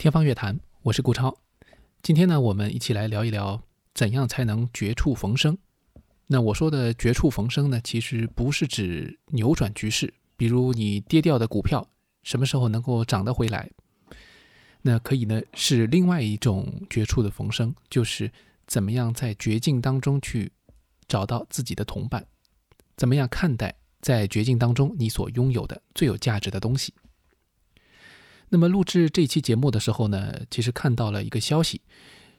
天方乐坛，我是顾超。今天呢，我们一起来聊一聊怎样才能绝处逢生。那我说的绝处逢生呢，其实不是指扭转局势，比如你跌掉的股票什么时候能够涨得回来。那可以呢，是另外一种绝处的逢生，就是怎么样在绝境当中去找到自己的同伴，怎么样看待在绝境当中你所拥有的最有价值的东西。那么录制这期节目的时候呢，其实看到了一个消息，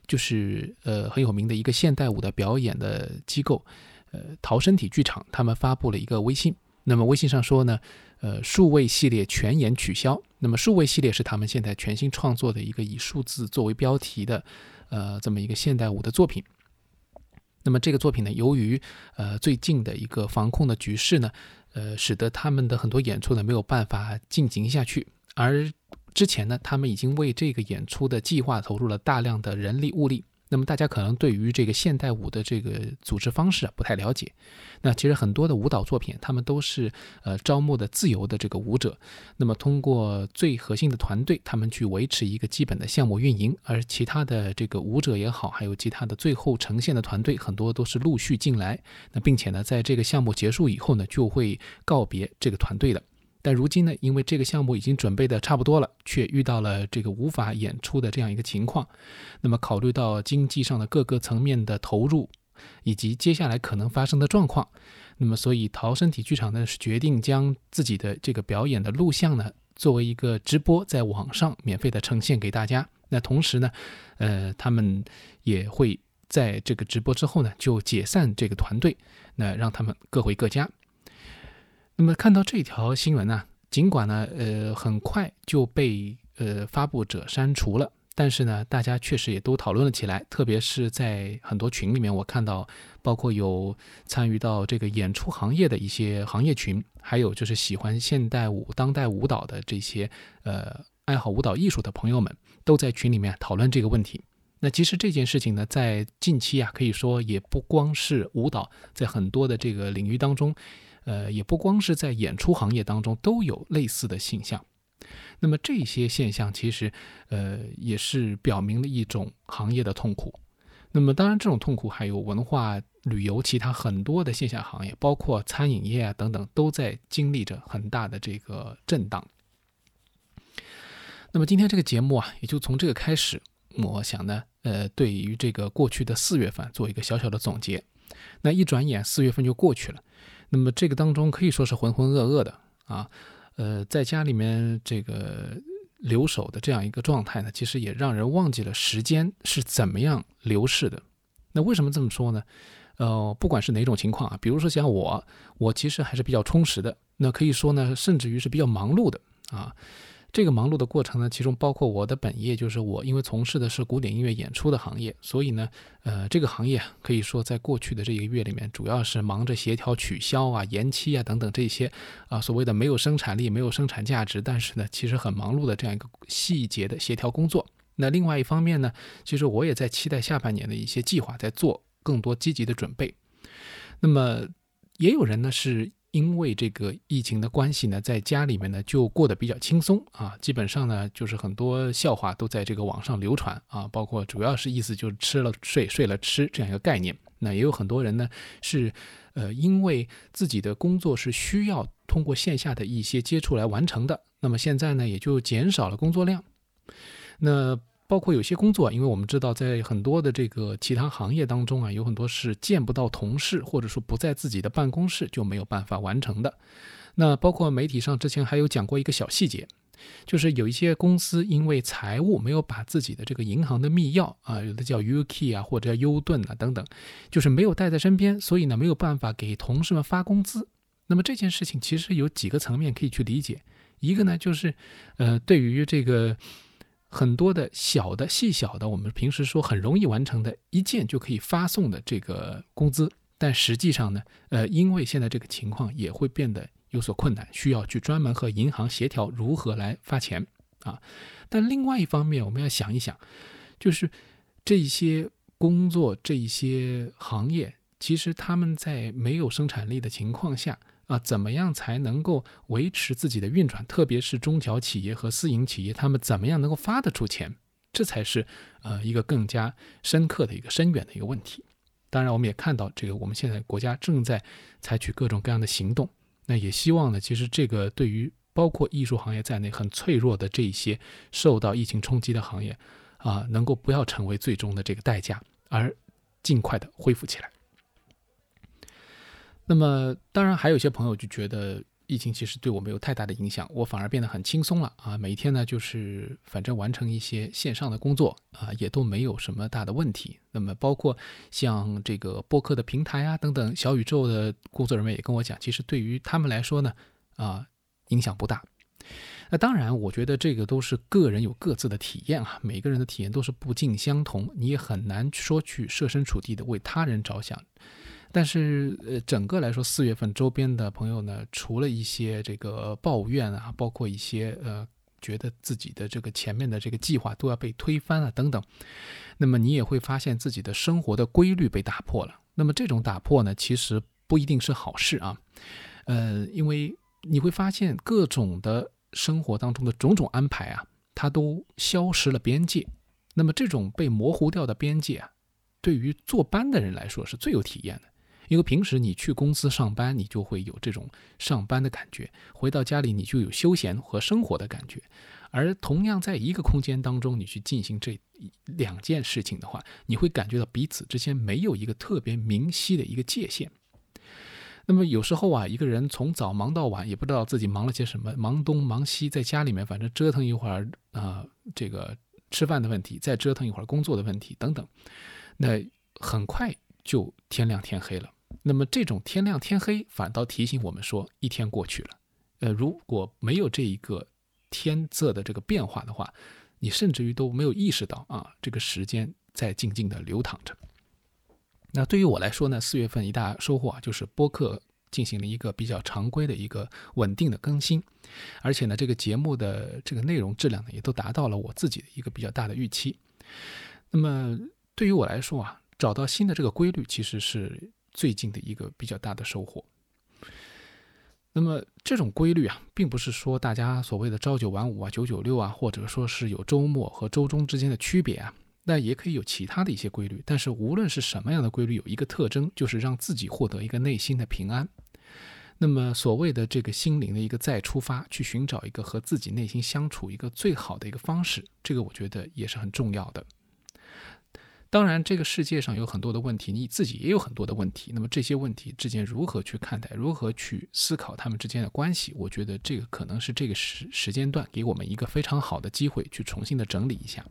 就是呃很有名的一个现代舞的表演的机构，呃陶身体剧场，他们发布了一个微信。那么微信上说呢，呃数位系列全演取消。那么数位系列是他们现在全新创作的一个以数字作为标题的，呃这么一个现代舞的作品。那么这个作品呢，由于呃最近的一个防控的局势呢，呃使得他们的很多演出呢没有办法进行下去，而之前呢，他们已经为这个演出的计划投入了大量的人力物力。那么大家可能对于这个现代舞的这个组织方式啊不太了解。那其实很多的舞蹈作品，他们都是呃招募的自由的这个舞者。那么通过最核心的团队，他们去维持一个基本的项目运营，而其他的这个舞者也好，还有其他的最后呈现的团队，很多都是陆续进来。那并且呢，在这个项目结束以后呢，就会告别这个团队了。但如今呢，因为这个项目已经准备的差不多了，却遇到了这个无法演出的这样一个情况。那么考虑到经济上的各个层面的投入，以及接下来可能发生的状况，那么所以陶身体剧场呢是决定将自己的这个表演的录像呢作为一个直播在网上免费的呈现给大家。那同时呢，呃，他们也会在这个直播之后呢就解散这个团队，那让他们各回各家。那么看到这条新闻呢，尽管呢，呃，很快就被呃发布者删除了，但是呢，大家确实也都讨论了起来，特别是在很多群里面，我看到，包括有参与到这个演出行业的一些行业群，还有就是喜欢现代舞、当代舞蹈的这些呃爱好舞蹈艺术的朋友们，都在群里面讨论这个问题。那其实这件事情呢，在近期啊，可以说也不光是舞蹈，在很多的这个领域当中。呃，也不光是在演出行业当中都有类似的现象，那么这些现象其实，呃，也是表明了一种行业的痛苦。那么当然，这种痛苦还有文化旅游其他很多的线下行业，包括餐饮业啊等等，都在经历着很大的这个震荡。那么今天这个节目啊，也就从这个开始，我想呢，呃，对于这个过去的四月份做一个小小的总结。那一转眼四月份就过去了。那么这个当中可以说是浑浑噩噩的啊，呃，在家里面这个留守的这样一个状态呢，其实也让人忘记了时间是怎么样流逝的。那为什么这么说呢？呃，不管是哪种情况啊，比如说像我，我其实还是比较充实的，那可以说呢，甚至于是比较忙碌的啊。这个忙碌的过程呢，其中包括我的本业，就是我因为从事的是古典音乐演出的行业，所以呢，呃，这个行业可以说在过去的这一个月里面，主要是忙着协调取消啊、延期啊等等这些啊所谓的没有生产力、没有生产价值，但是呢，其实很忙碌的这样一个细节的协调工作。那另外一方面呢，其实我也在期待下半年的一些计划，在做更多积极的准备。那么也有人呢是。因为这个疫情的关系呢，在家里面呢就过得比较轻松啊，基本上呢就是很多笑话都在这个网上流传啊，包括主要是意思就是吃了睡，睡了吃这样一个概念。那也有很多人呢是，呃，因为自己的工作是需要通过线下的一些接触来完成的，那么现在呢也就减少了工作量。那包括有些工作，因为我们知道，在很多的这个其他行业当中啊，有很多是见不到同事，或者说不在自己的办公室就没有办法完成的。那包括媒体上之前还有讲过一个小细节，就是有一些公司因为财务没有把自己的这个银行的密钥啊，有的叫 U Key 啊，或者叫 U 盾啊等等，就是没有带在身边，所以呢没有办法给同事们发工资。那么这件事情其实有几个层面可以去理解，一个呢就是，呃，对于这个。很多的小的细小的，我们平时说很容易完成的，一件就可以发送的这个工资，但实际上呢，呃，因为现在这个情况也会变得有所困难，需要去专门和银行协调如何来发钱啊。但另外一方面，我们要想一想，就是这些工作、这一些行业，其实他们在没有生产力的情况下。啊，怎么样才能够维持自己的运转？特别是中小企业和私营企业，他们怎么样能够发得出钱？这才是呃一个更加深刻的一个深远的一个问题。当然，我们也看到这个，我们现在国家正在采取各种各样的行动。那也希望呢，其实这个对于包括艺术行业在内很脆弱的这一些受到疫情冲击的行业啊，能够不要成为最终的这个代价，而尽快的恢复起来。那么，当然还有些朋友就觉得。疫情其实对我没有太大的影响，我反而变得很轻松了啊！每一天呢，就是反正完成一些线上的工作啊，也都没有什么大的问题。那么，包括像这个播客的平台啊等等，小宇宙的工作人员也跟我讲，其实对于他们来说呢，啊，影响不大。那当然，我觉得这个都是个人有各自的体验啊，每个人的体验都是不尽相同，你也很难说去设身处地的为他人着想。但是，呃，整个来说，四月份周边的朋友呢，除了一些这个抱怨啊，包括一些呃，觉得自己的这个前面的这个计划都要被推翻了等等，那么你也会发现自己的生活的规律被打破了。那么这种打破呢，其实不一定是好事啊，呃，因为你会发现各种的生活当中的种种安排啊，它都消失了边界。那么这种被模糊掉的边界啊，对于坐班的人来说是最有体验的。因为平时你去公司上班，你就会有这种上班的感觉；回到家里，你就有休闲和生活的感觉。而同样在一个空间当中，你去进行这两件事情的话，你会感觉到彼此之间没有一个特别明晰的一个界限。那么有时候啊，一个人从早忙到晚，也不知道自己忙了些什么，忙东忙西，在家里面反正折腾一会儿啊，这个吃饭的问题，再折腾一会儿工作的问题等等，那很快就天亮天黑了。那么这种天亮天黑，反倒提醒我们说，一天过去了。呃，如果没有这一个天色的这个变化的话，你甚至于都没有意识到啊，这个时间在静静的流淌着。那对于我来说呢，四月份一大收获啊，就是播客进行了一个比较常规的一个稳定的更新，而且呢，这个节目的这个内容质量呢，也都达到了我自己的一个比较大的预期。那么对于我来说啊，找到新的这个规律，其实是。最近的一个比较大的收获。那么这种规律啊，并不是说大家所谓的朝九晚五啊、九九六啊，或者说是有周末和周中之间的区别啊，那也可以有其他的一些规律。但是无论是什么样的规律，有一个特征，就是让自己获得一个内心的平安。那么所谓的这个心灵的一个再出发，去寻找一个和自己内心相处一个最好的一个方式，这个我觉得也是很重要的。当然，这个世界上有很多的问题，你自己也有很多的问题。那么这些问题之间如何去看待，如何去思考他们之间的关系？我觉得这个可能是这个时时间段给我们一个非常好的机会，去重新的整理一下。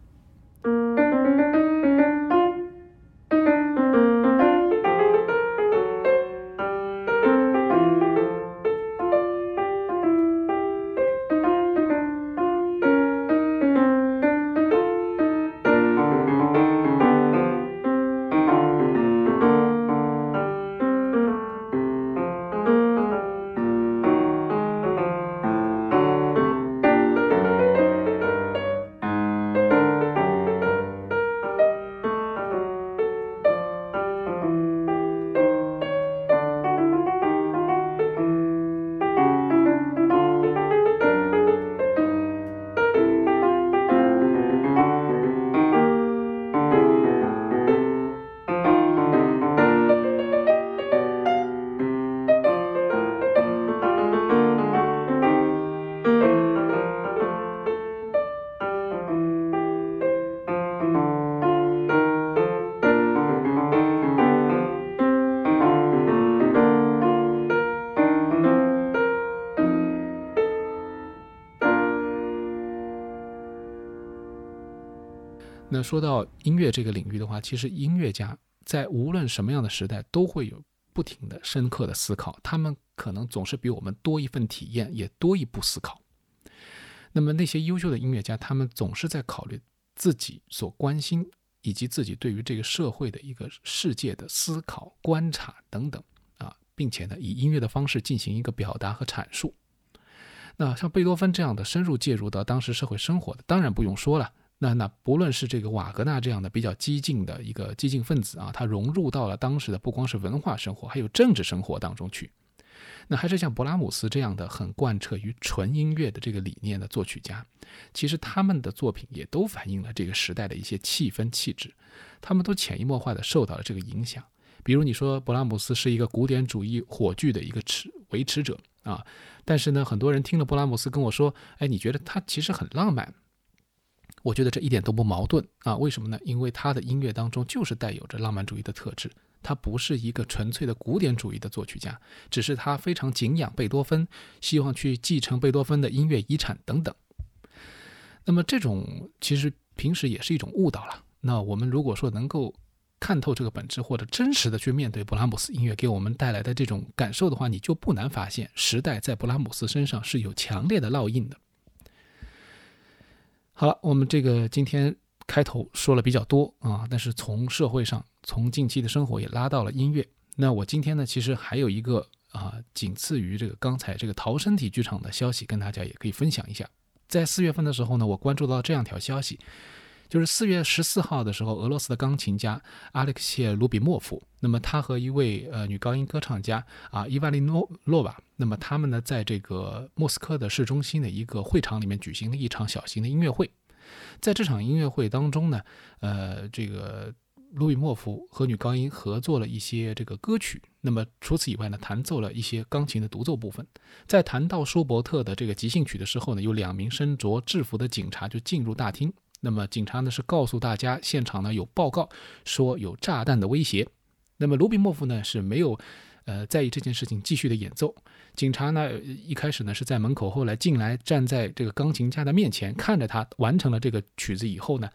说到音乐这个领域的话，其实音乐家在无论什么样的时代都会有不停的深刻的思考，他们可能总是比我们多一份体验，也多一步思考。那么那些优秀的音乐家，他们总是在考虑自己所关心以及自己对于这个社会的一个世界的思考、观察等等啊，并且呢，以音乐的方式进行一个表达和阐述。那像贝多芬这样的深入介入到当时社会生活的，当然不用说了。那那不论是这个瓦格纳这样的比较激进的一个激进分子啊，他融入到了当时的不光是文化生活，还有政治生活当中去。那还是像勃拉姆斯这样的很贯彻于纯音乐的这个理念的作曲家，其实他们的作品也都反映了这个时代的一些气氛气质，他们都潜移默化的受到了这个影响。比如你说勃拉姆斯是一个古典主义火炬的一个持维持者啊，但是呢，很多人听了勃拉姆斯跟我说，哎，你觉得他其实很浪漫？我觉得这一点都不矛盾啊，为什么呢？因为他的音乐当中就是带有着浪漫主义的特质。他不是一个纯粹的古典主义的作曲家，只是他非常敬仰贝多芬，希望去继承贝多芬的音乐遗产等等。那么这种其实平时也是一种误导了。那我们如果说能够看透这个本质，或者真实的去面对勃拉姆斯音乐给我们带来的这种感受的话，你就不难发现时代在勃拉姆斯身上是有强烈的烙印的。好了，我们这个今天开头说了比较多啊，但是从社会上。从近期的生活也拉到了音乐。那我今天呢，其实还有一个啊，仅次于这个刚才这个逃生体剧场的消息，跟大家也可以分享一下。在四月份的时候呢，我关注到这样条消息，就是四月十四号的时候，俄罗斯的钢琴家阿列克谢·卢比莫夫，那么他和一位呃女高音歌唱家啊伊万利诺洛娃，那么他们呢，在这个莫斯科的市中心的一个会场里面举行了一场小型的音乐会。在这场音乐会当中呢，呃，这个。鲁比莫夫和女高音合作了一些这个歌曲，那么除此以外呢，弹奏了一些钢琴的独奏部分。在谈到舒伯特的这个即兴曲的时候呢，有两名身着制服的警察就进入大厅。那么警察呢是告诉大家，现场呢有报告说有炸弹的威胁。那么卢比莫夫呢是没有呃在意这件事情，继续的演奏。警察呢一开始呢是在门口，后来进来站在这个钢琴家的面前，看着他完成了这个曲子以后呢，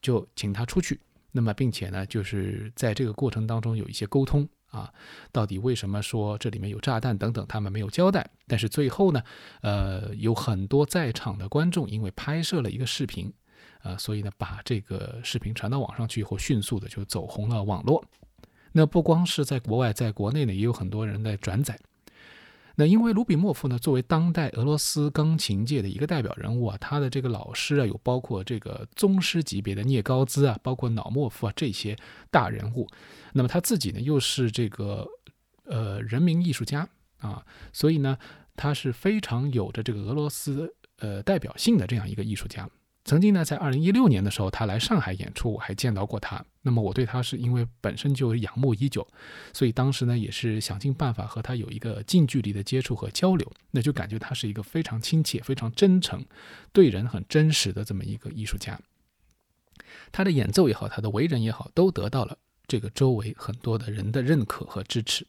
就请他出去。那么，并且呢，就是在这个过程当中有一些沟通啊，到底为什么说这里面有炸弹等等，他们没有交代。但是最后呢，呃，有很多在场的观众因为拍摄了一个视频，啊，所以呢，把这个视频传到网上去以后，迅速的就走红了网络。那不光是在国外，在国内呢，也有很多人在转载。那因为卢比莫夫呢，作为当代俄罗斯钢琴界的一个代表人物啊，他的这个老师啊，有包括这个宗师级别的聂高兹啊，包括瑙莫夫啊这些大人物。那么他自己呢，又是这个呃人民艺术家啊，所以呢，他是非常有着这个俄罗斯呃代表性的这样一个艺术家。曾经呢，在二零一六年的时候，他来上海演出，我还见到过他。那么我对他是因为本身就仰慕已久，所以当时呢，也是想尽办法和他有一个近距离的接触和交流。那就感觉他是一个非常亲切、非常真诚、对人很真实的这么一个艺术家。他的演奏也好，他的为人也好，都得到了这个周围很多的人的认可和支持。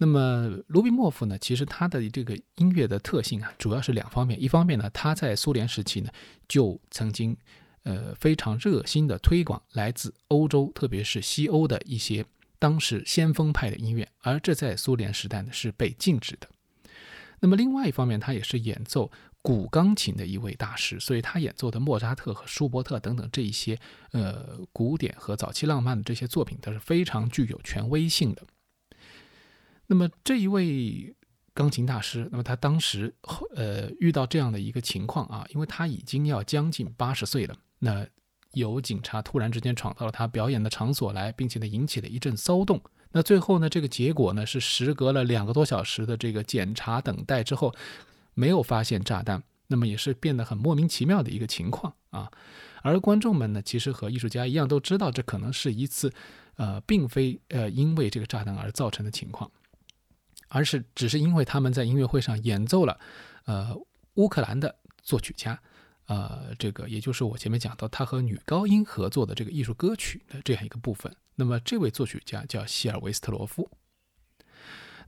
那么卢比莫夫呢？其实他的这个音乐的特性啊，主要是两方面。一方面呢，他在苏联时期呢，就曾经呃非常热心的推广来自欧洲，特别是西欧的一些当时先锋派的音乐，而这在苏联时代呢是被禁止的。那么另外一方面，他也是演奏古钢琴的一位大师，所以他演奏的莫扎特和舒伯特等等这一些呃古典和早期浪漫的这些作品，都是非常具有权威性的。那么这一位钢琴大师，那么他当时呃遇到这样的一个情况啊，因为他已经要将近八十岁了，那有警察突然之间闯到了他表演的场所来，并且呢引起了一阵骚动。那最后呢，这个结果呢是时隔了两个多小时的这个检查等待之后，没有发现炸弹，那么也是变得很莫名其妙的一个情况啊。而观众们呢，其实和艺术家一样，都知道这可能是一次呃，并非呃因为这个炸弹而造成的情况。而是只是因为他们在音乐会上演奏了，呃，乌克兰的作曲家，呃，这个也就是我前面讲到他和女高音合作的这个艺术歌曲的这样一个部分。那么这位作曲家叫希尔维斯特罗夫。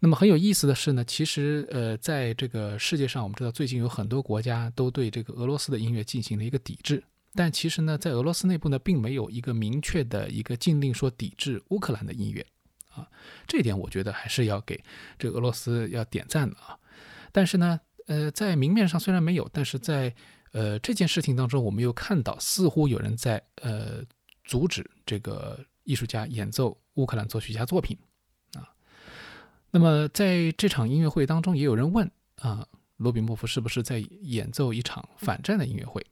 那么很有意思的是呢，其实呃，在这个世界上，我们知道最近有很多国家都对这个俄罗斯的音乐进行了一个抵制，但其实呢，在俄罗斯内部呢，并没有一个明确的一个禁令说抵制乌克兰的音乐。啊，这点我觉得还是要给这个俄罗斯要点赞的啊。但是呢，呃，在明面上虽然没有，但是在呃这件事情当中，我们又看到似乎有人在呃阻止这个艺术家演奏乌克兰作曲家作品啊。那么在这场音乐会当中，也有人问啊，罗比莫夫是不是在演奏一场反战的音乐会？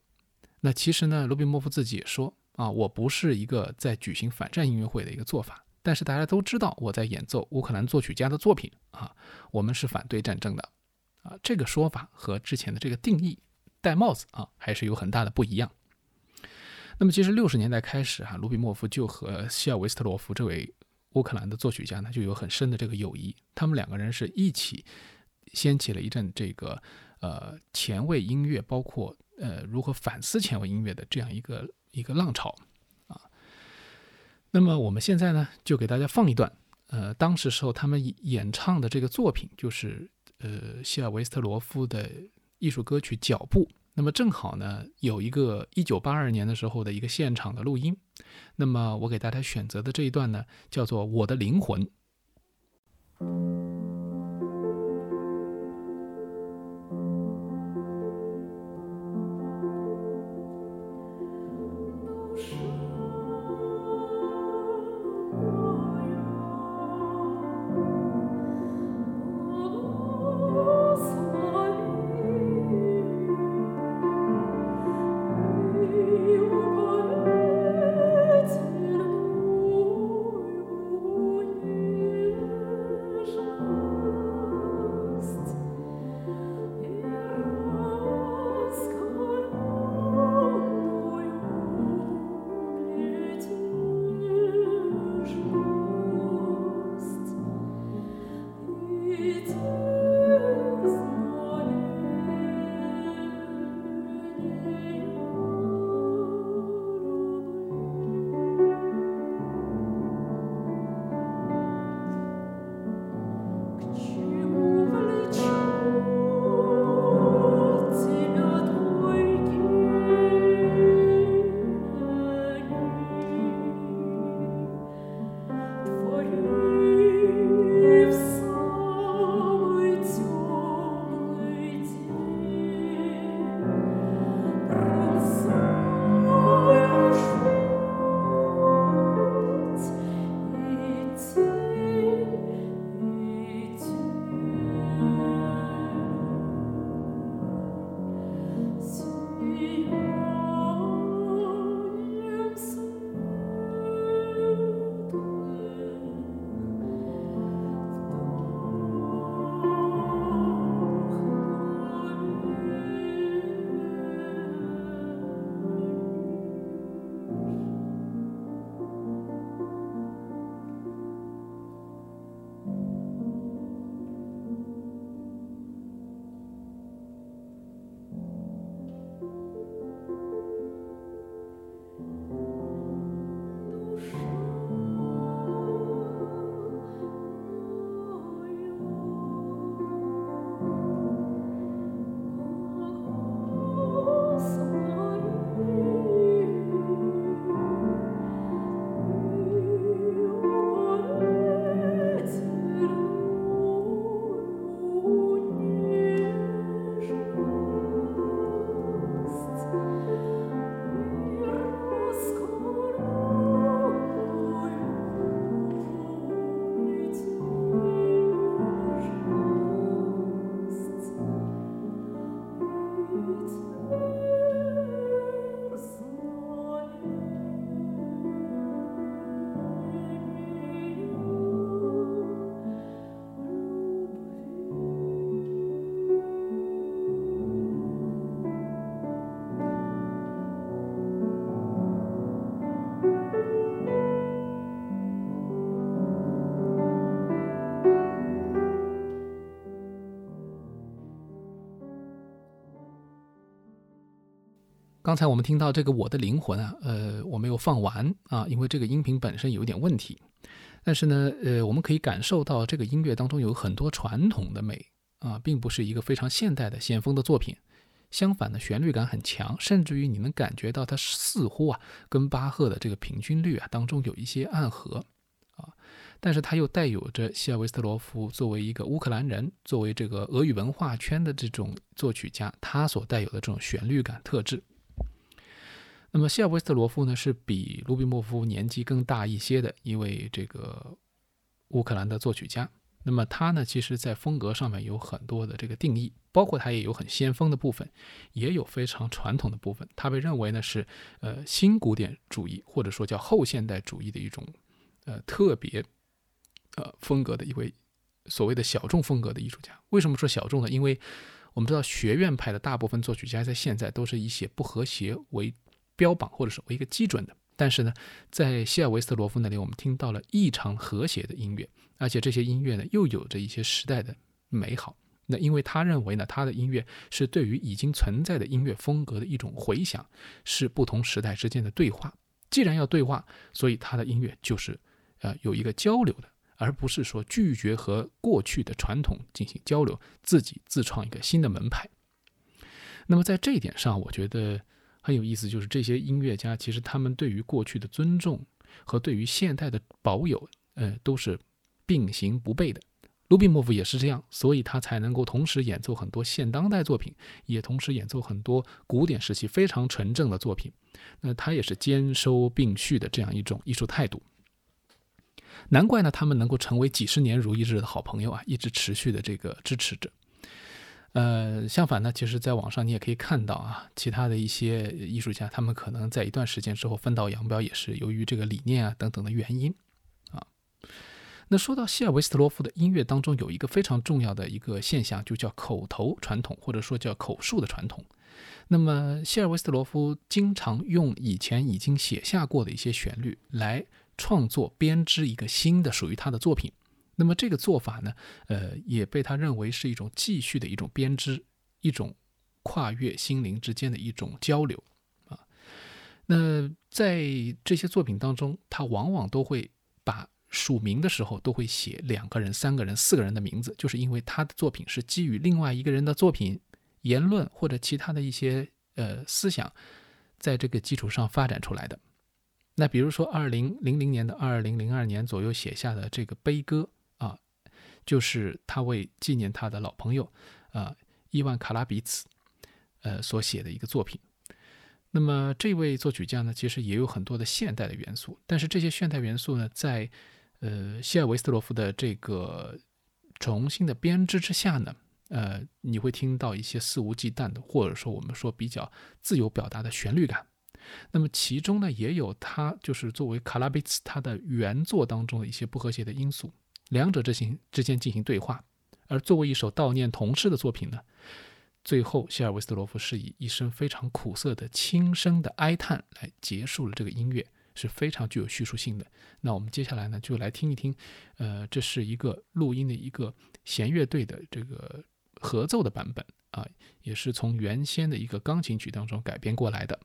那其实呢，罗比莫夫自己也说啊，我不是一个在举行反战音乐会的一个做法。但是大家都知道我在演奏乌克兰作曲家的作品啊，我们是反对战争的啊。这个说法和之前的这个定义戴帽子啊，还是有很大的不一样。那么其实六十年代开始啊，卢比莫夫就和西尔维斯特罗夫这位乌克兰的作曲家呢，就有很深的这个友谊。他们两个人是一起掀起了一阵这个呃前卫音乐，包括呃如何反思前卫音乐的这样一个一个浪潮。那么我们现在呢，就给大家放一段，呃，当时时候他们演唱的这个作品，就是呃希尔维斯特罗夫的艺术歌曲《脚步》。那么正好呢，有一个一九八二年的时候的一个现场的录音。那么我给大家选择的这一段呢，叫做《我的灵魂》。刚才我们听到这个《我的灵魂》啊，呃，我没有放完啊，因为这个音频本身有点问题。但是呢，呃，我们可以感受到这个音乐当中有很多传统的美啊，并不是一个非常现代的先锋的作品。相反的，旋律感很强，甚至于你能感觉到它似乎啊，跟巴赫的这个平均律啊当中有一些暗合啊。但是它又带有着西尔维斯特罗夫作为一个乌克兰人，作为这个俄语文化圈的这种作曲家，他所带有的这种旋律感特质。那么，谢尔维斯特罗夫呢，是比卢比莫夫年纪更大一些的一位这个乌克兰的作曲家。那么他呢，其实在风格上面有很多的这个定义，包括他也有很先锋的部分，也有非常传统的部分。他被认为呢是呃新古典主义或者说叫后现代主义的一种呃特别呃风格的一位所谓的小众风格的艺术家。为什么说小众呢？因为我们知道学院派的大部分作曲家在现在都是以写不和谐为标榜或者是为一个基准的。但是呢，在希尔维斯特罗夫那里，我们听到了异常和谐的音乐，而且这些音乐呢又有着一些时代的美好。那因为他认为呢，他的音乐是对于已经存在的音乐风格的一种回响，是不同时代之间的对话。既然要对话，所以他的音乐就是呃有一个交流的，而不是说拒绝和过去的传统进行交流，自己自创一个新的门派。那么在这一点上，我觉得很有意思，就是这些音乐家其实他们对于过去的尊重和对于现代的保有，呃，都是并行不悖的。卢比莫夫也是这样，所以他才能够同时演奏很多现当代作品，也同时演奏很多古典时期非常纯正的作品。那他也是兼收并蓄的这样一种艺术态度。难怪呢，他们能够成为几十年如一日的好朋友啊，一直持续的这个支持者。呃，相反呢，其实在网上你也可以看到啊，其他的一些艺术家，他们可能在一段时间之后分道扬镳，也是由于这个理念啊等等的原因。啊那说到谢尔维斯特罗夫的音乐当中，有一个非常重要的一个现象，就叫口头传统，或者说叫口述的传统。那么谢尔维斯特罗夫经常用以前已经写下过的一些旋律来创作编织一个新的属于他的作品。那么这个做法呢，呃，也被他认为是一种继续的一种编织，一种跨越心灵之间的一种交流啊。那在这些作品当中，他往往都会把署名的时候都会写两个人、三个人、四个人的名字，就是因为他的作品是基于另外一个人的作品、言论或者其他的一些呃思想，在这个基础上发展出来的。那比如说，二零零零年的二零零二年左右写下的这个悲歌，就是他为纪念他的老朋友啊伊万卡拉比茨呃所写的一个作品。那么这位作曲家呢，其实也有很多的现代的元素，但是这些现代元素呢，在呃，希尔维斯特罗夫的这个重新的编织之下呢，呃，你会听到一些肆无忌惮的，或者说我们说比较自由表达的旋律感。那么其中呢，也有他就是作为卡拉比茨他的原作当中的一些不和谐的因素，两者之行之间进行对话。而作为一首悼念同事的作品呢，最后希尔维斯特罗夫是以一声非常苦涩的轻声的哀叹来结束了这个音乐。是非常具有叙述性的。那我们接下来呢，就来听一听，呃，这是一个录音的一个弦乐队的这个合奏的版本啊，也是从原先的一个钢琴曲当中改编过来的。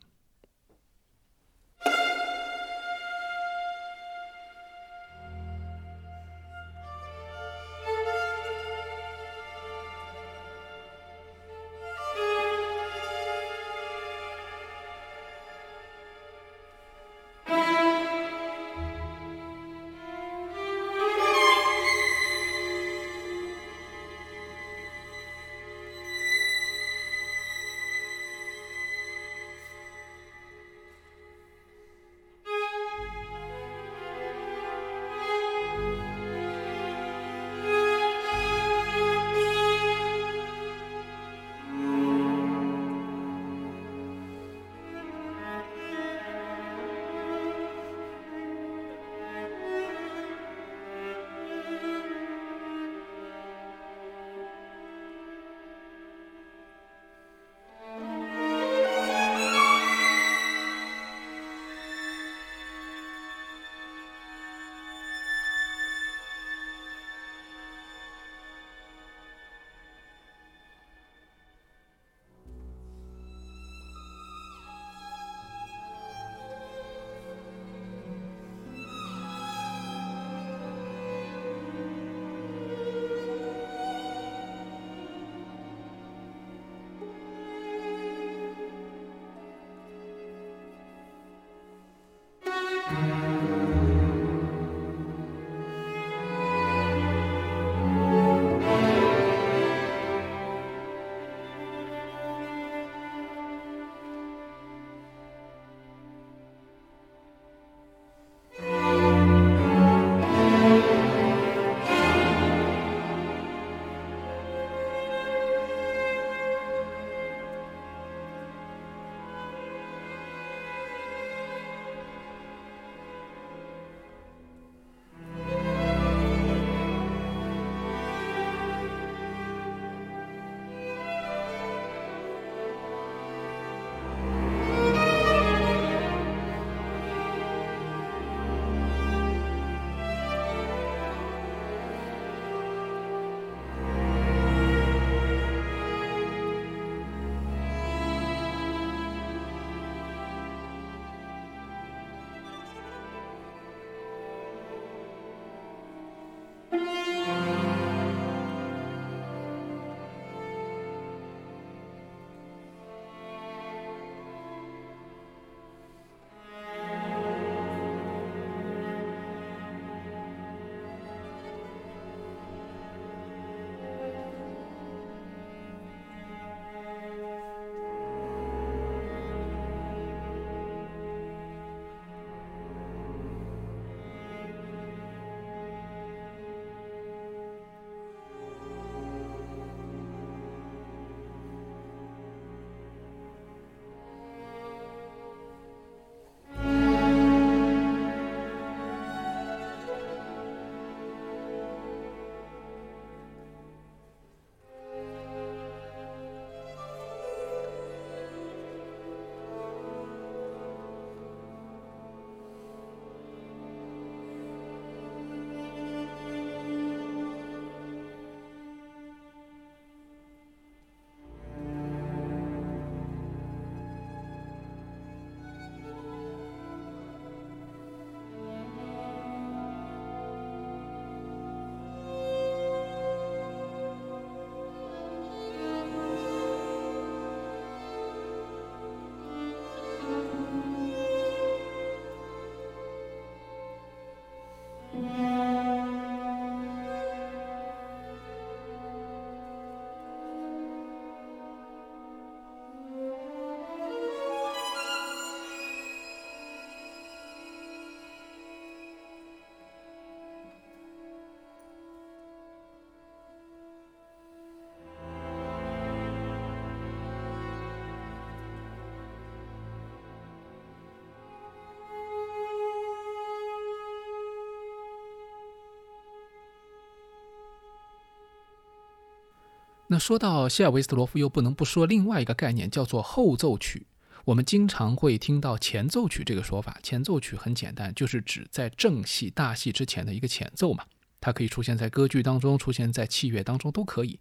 那说到谢尔维斯特罗夫，又不能不说另外一个概念，叫做后奏曲。我们经常会听到前奏曲这个说法。前奏曲很简单，就是指在正戏、大戏之前的一个前奏嘛。它可以出现在歌剧当中，出现在器乐当中都可以。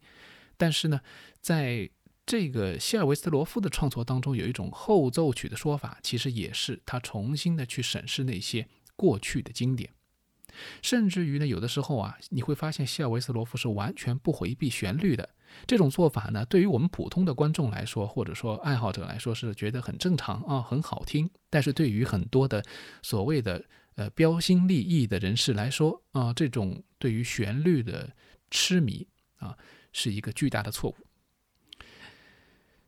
但是呢，在这个谢尔维斯特罗夫的创作当中，有一种后奏曲的说法，其实也是他重新的去审视那些过去的经典。甚至于呢，有的时候啊，你会发现谢尔维斯罗夫是完全不回避旋律的。这种做法呢，对于我们普通的观众来说，或者说爱好者来说，是觉得很正常啊，很好听。但是对于很多的所谓的呃标新立异的人士来说啊，这种对于旋律的痴迷啊，是一个巨大的错误。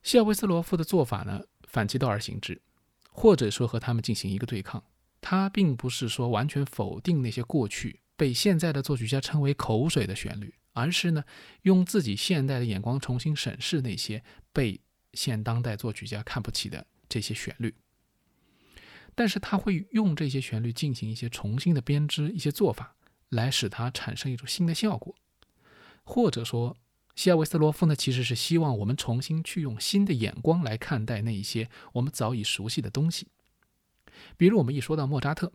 谢尔维斯罗夫的做法呢，反其道而行之，或者说和他们进行一个对抗。他并不是说完全否定那些过去被现在的作曲家称为口水的旋律，而是呢用自己现代的眼光重新审视那些被现当代作曲家看不起的这些旋律。但是他会用这些旋律进行一些重新的编织，一些做法来使它产生一种新的效果。或者说，西尔维斯罗夫呢其实是希望我们重新去用新的眼光来看待那一些我们早已熟悉的东西。比如，我们一说到莫扎特，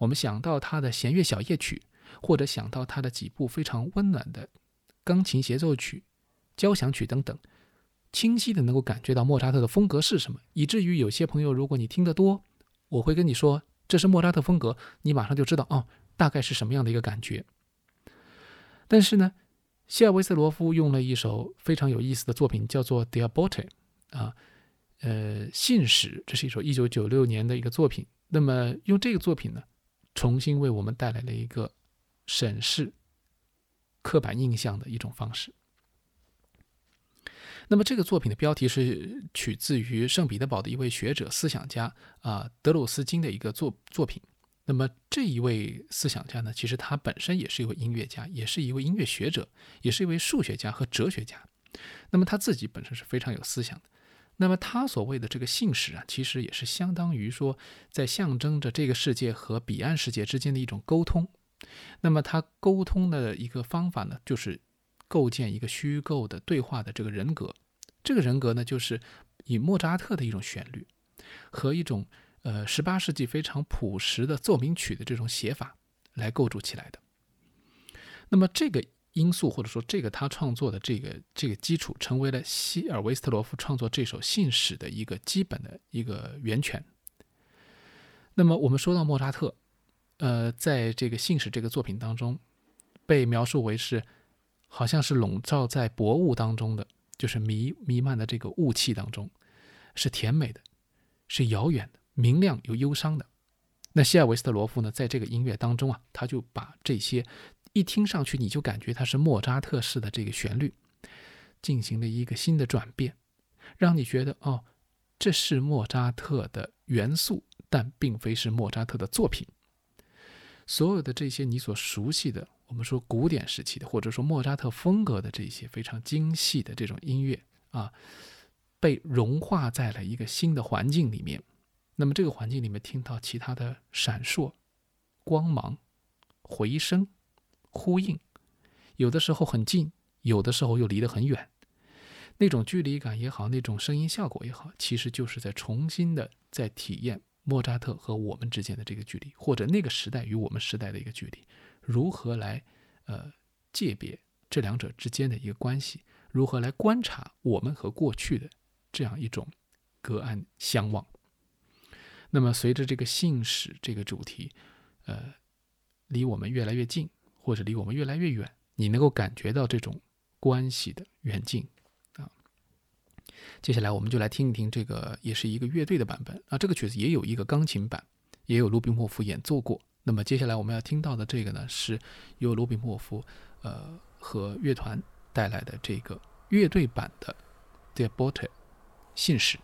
我们想到他的弦乐小夜曲，或者想到他的几部非常温暖的钢琴协奏曲、交响曲等等，清晰的能够感觉到莫扎特的风格是什么，以至于有些朋友，如果你听得多，我会跟你说这是莫扎特风格，你马上就知道哦，大概是什么样的一个感觉。但是呢，谢尔维斯罗夫用了一首非常有意思的作品，叫做《d e a b o t e 啊。呃，信使，这是一首一九九六年的一个作品。那么用这个作品呢，重新为我们带来了一个审视刻板印象的一种方式。那么这个作品的标题是取自于圣彼得堡的一位学者、思想家啊，德鲁斯金的一个作作品。那么这一位思想家呢，其实他本身也是一位音乐家，也是一位音乐学者，也是一位数学家和哲学家。那么他自己本身是非常有思想的。那么他所谓的这个信使啊，其实也是相当于说，在象征着这个世界和彼岸世界之间的一种沟通。那么他沟通的一个方法呢，就是构建一个虚构的对话的这个人格。这个人格呢，就是以莫扎特的一种旋律和一种呃十八世纪非常朴实的奏鸣曲的这种写法来构筑起来的。那么这个。因素或者说这个他创作的这个这个基础，成为了希尔维斯特罗夫创作这首信使的一个基本的一个源泉。那么我们说到莫扎特，呃，在这个信使这个作品当中，被描述为是好像是笼罩在薄雾当中的，就是弥弥漫的这个雾气当中，是甜美的，是遥远的，明亮又忧伤的。那希尔维斯特罗夫呢，在这个音乐当中啊，他就把这些。一听上去，你就感觉它是莫扎特式的这个旋律，进行了一个新的转变，让你觉得哦，这是莫扎特的元素，但并非是莫扎特的作品。所有的这些你所熟悉的，我们说古典时期的，或者说莫扎特风格的这些非常精细的这种音乐啊，被融化在了一个新的环境里面。那么这个环境里面听到其他的闪烁、光芒、回声。呼应，有的时候很近，有的时候又离得很远。那种距离感也好，那种声音效果也好，其实就是在重新的在体验莫扎特和我们之间的这个距离，或者那个时代与我们时代的一个距离，如何来呃界别这两者之间的一个关系，如何来观察我们和过去的这样一种隔岸相望。那么随着这个信使这个主题，呃，离我们越来越近。或者离我们越来越远，你能够感觉到这种关系的远近。接下来我们就来听一听这个，也是一个乐队的版本啊。这个曲子也有一个钢琴版，也有卢比莫夫演奏过。那么接下来我们要听到的这个呢，是由卢比莫夫呃和乐团带来的这个乐队版的《The b o t t e 信使。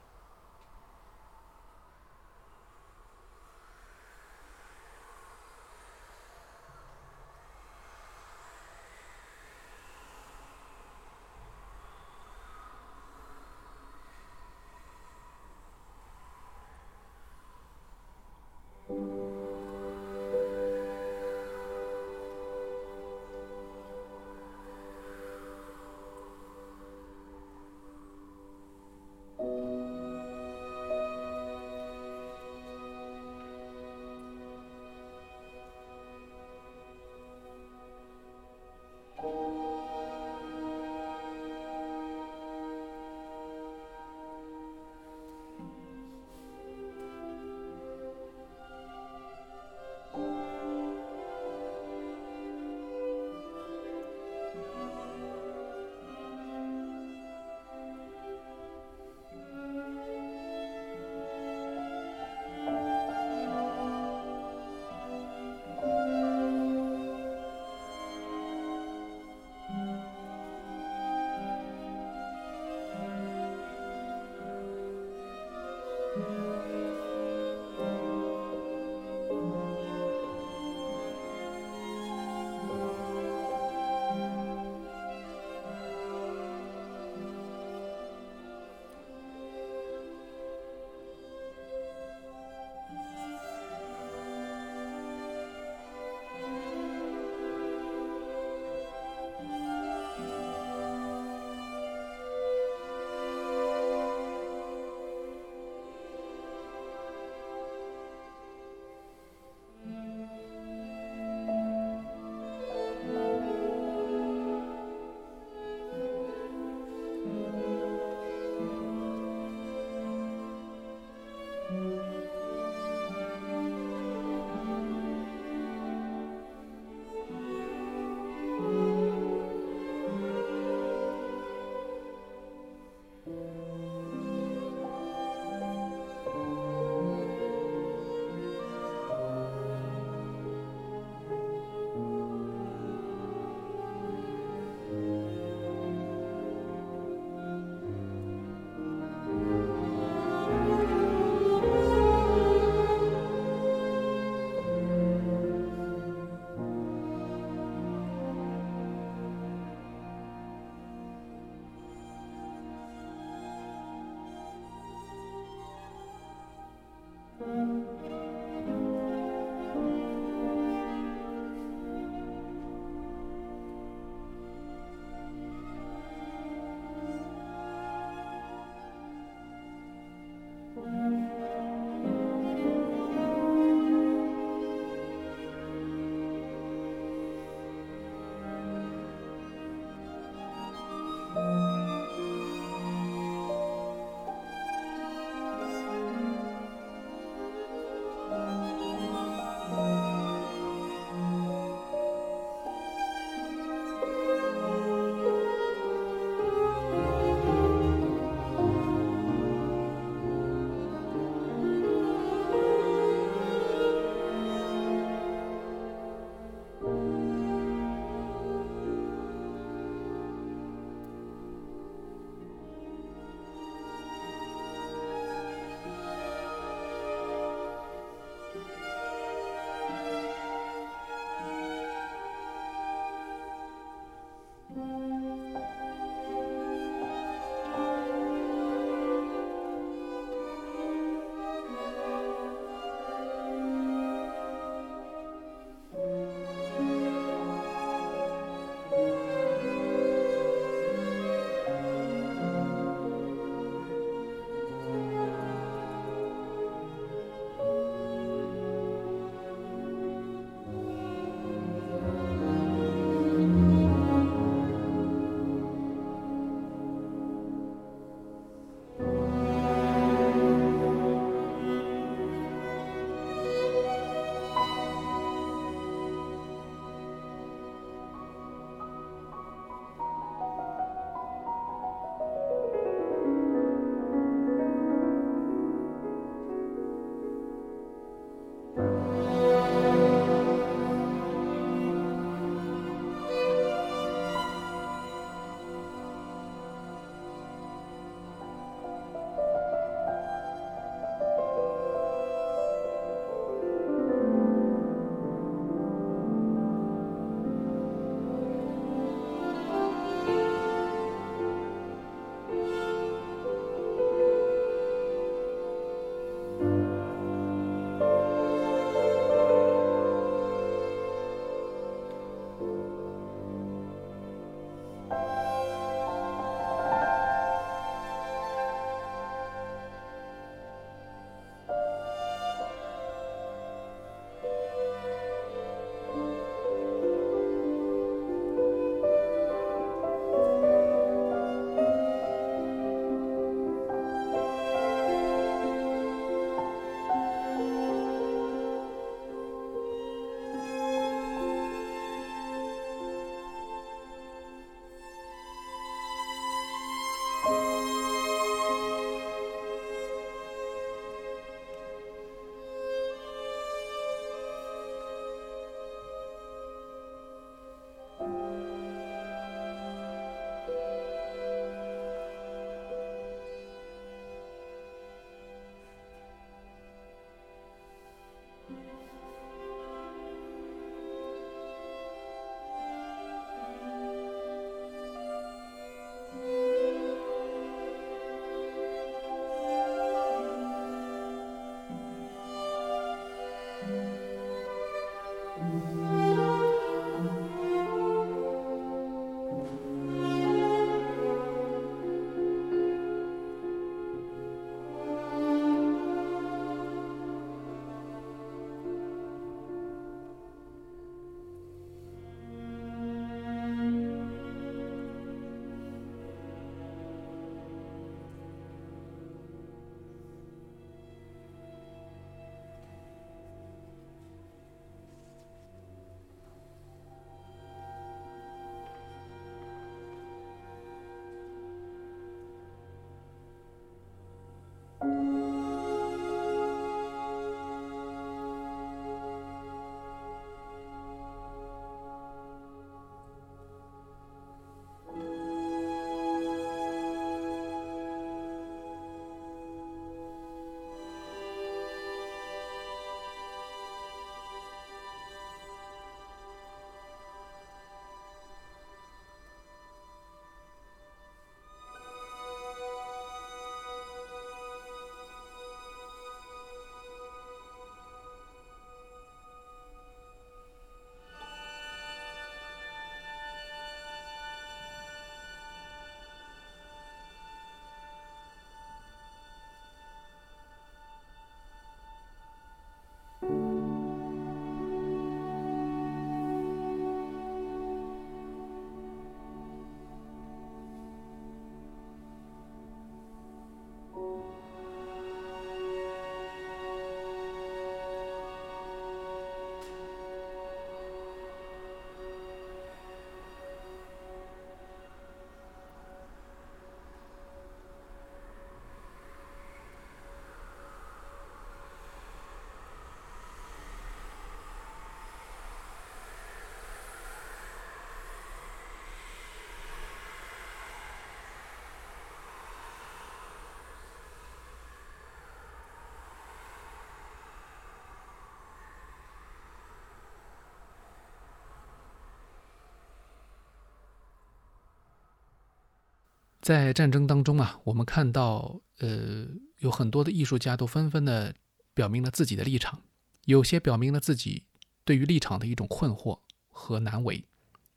在战争当中啊，我们看到，呃，有很多的艺术家都纷纷的表明了自己的立场，有些表明了自己对于立场的一种困惑和难为，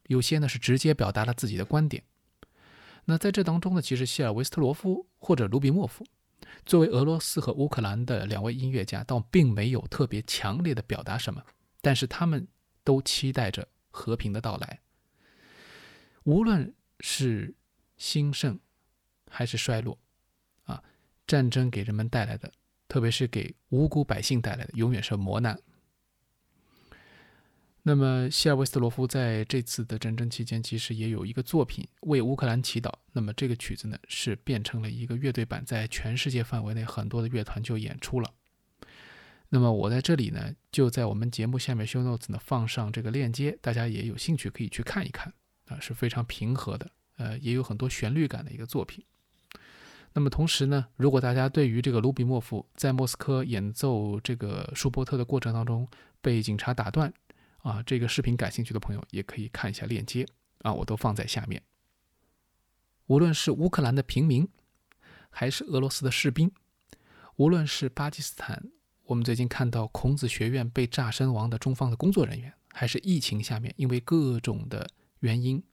有些呢是直接表达了自己的观点。那在这当中呢，其实谢尔维斯特罗夫或者卢比莫夫，作为俄罗斯和乌克兰的两位音乐家，倒并没有特别强烈的表达什么，但是他们都期待着和平的到来。无论是兴盛还是衰落，啊，战争给人们带来的，特别是给无辜百姓带来的，永远是磨难。那么，希尔维斯特罗夫在这次的战争期间，其实也有一个作品为乌克兰祈祷。那么，这个曲子呢，是变成了一个乐队版，在全世界范围内很多的乐团就演出了。那么，我在这里呢，就在我们节目下面 show notes 呢放上这个链接，大家也有兴趣可以去看一看啊，是非常平和的，呃，也有很多旋律感的一个作品。那么，同时呢，如果大家对于这个卢比莫夫在莫斯科演奏这个舒伯特的过程当中被警察打断，啊，这个视频感兴趣的朋友也可以看一下链接啊，我都放在下面。无论是乌克兰的平民，还是俄罗斯的士兵，无论是巴基斯坦，我们最近看到孔子学院被炸身亡的中方的工作人员，还是疫情下面因为各种的原因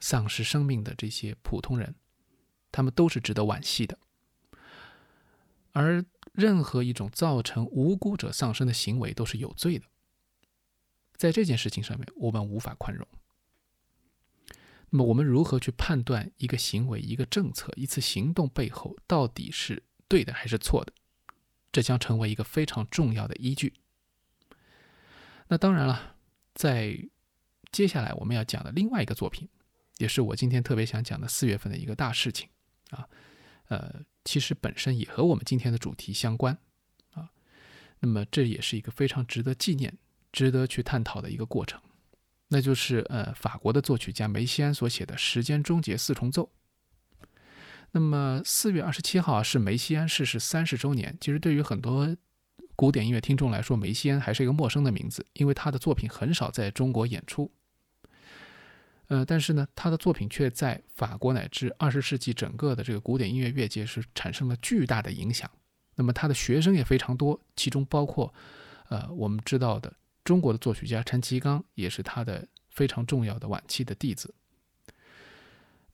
丧失生命的这些普通人，他们都是值得惋惜的。而任何一种造成无辜者丧生的行为都是有罪的。在这件事情上面，我们无法宽容。那么，我们如何去判断一个行为、一个政策、一次行动背后到底是对的还是错的？这将成为一个非常重要的依据。那当然了，在接下来我们要讲的另外一个作品，也是我今天特别想讲的四月份的一个大事情啊。呃，其实本身也和我们今天的主题相关啊。那么，这也是一个非常值得纪念。值得去探讨的一个过程，那就是呃，法国的作曲家梅西安所写的《时间终结四重奏》。那么四月二十七号是梅西安逝世三十周年。其实对于很多古典音乐听众来说，梅西安还是一个陌生的名字，因为他的作品很少在中国演出。呃，但是呢，他的作品却在法国乃至二十世纪整个的这个古典音乐乐界是产生了巨大的影响。那么他的学生也非常多，其中包括呃我们知道的。中国的作曲家陈其刚也是他的非常重要的晚期的弟子。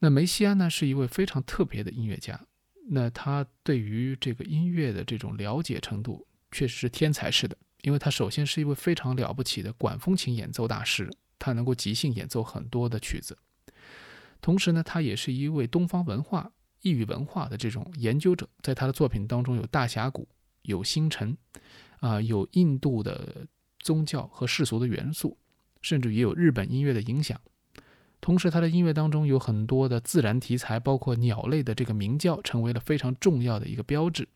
那梅西安呢，是一位非常特别的音乐家。那他对于这个音乐的这种了解程度，确实是天才式的。因为他首先是一位非常了不起的管风琴演奏大师，他能够即兴演奏很多的曲子。同时呢，他也是一位东方文化、异域文化的这种研究者。在他的作品当中，有大峡谷，有星辰，啊，有印度的。宗教和世俗的元素，甚至也有日本音乐的影响。同时，他的音乐当中有很多的自然题材，包括鸟类的这个鸣叫，成为了非常重要的一个标志。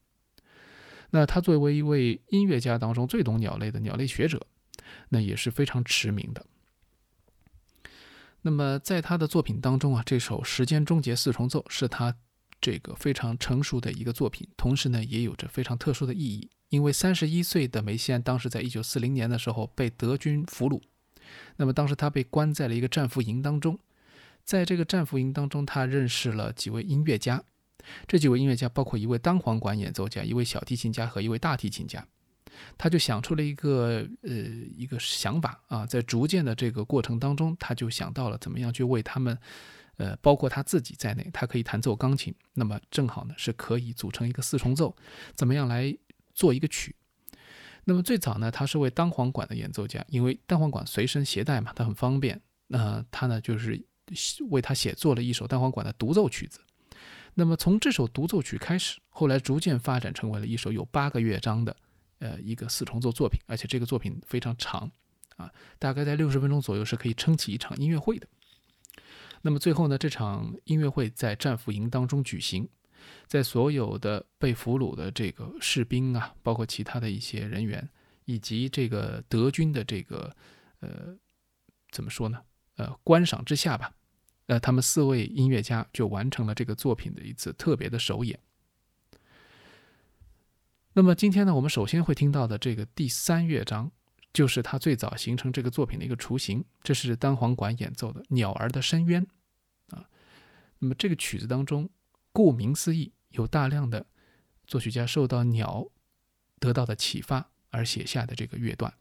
那他作为一位音乐家当中最懂鸟类的鸟类学者，那也是非常驰名的。那么，在他的作品当中啊，这首《时间终结四重奏》是他这个非常成熟的一个作品，同时呢，也有着非常特殊的意义。因为三十一岁的梅西安当时在一九四零年的时候被德军俘虏，那么当时他被关在了一个战俘营当中，在这个战俘营当中，他认识了几位音乐家，这几位音乐家包括一位单簧管演奏家、一位小提琴家和一位大提琴家，他就想出了一个呃一个想法啊，在逐渐的这个过程当中，他就想到了怎么样去为他们，呃，包括他自己在内，他可以弹奏钢琴，那么正好呢是可以组成一个四重奏，怎么样来？做一个曲，那么最早呢，他是为单簧管的演奏家，因为单簧管随身携带嘛，它很方便。那他呢，就是为他写作了一首单簧管的独奏曲子。那么从这首独奏曲开始，后来逐渐发展成为了一首有八个乐章的呃一个四重奏作品，而且这个作品非常长啊，大概在六十分钟左右是可以撑起一场音乐会的。那么最后呢，这场音乐会在战俘营当中举行。在所有的被俘虏的这个士兵啊，包括其他的一些人员，以及这个德军的这个呃，怎么说呢？呃，观赏之下吧，呃，他们四位音乐家就完成了这个作品的一次特别的首演。那么今天呢，我们首先会听到的这个第三乐章，就是他最早形成这个作品的一个雏形。这是单簧管演奏的《鸟儿的深渊》啊。那么这个曲子当中。顾名思义，有大量的作曲家受到鸟得到的启发而写下的这个乐段。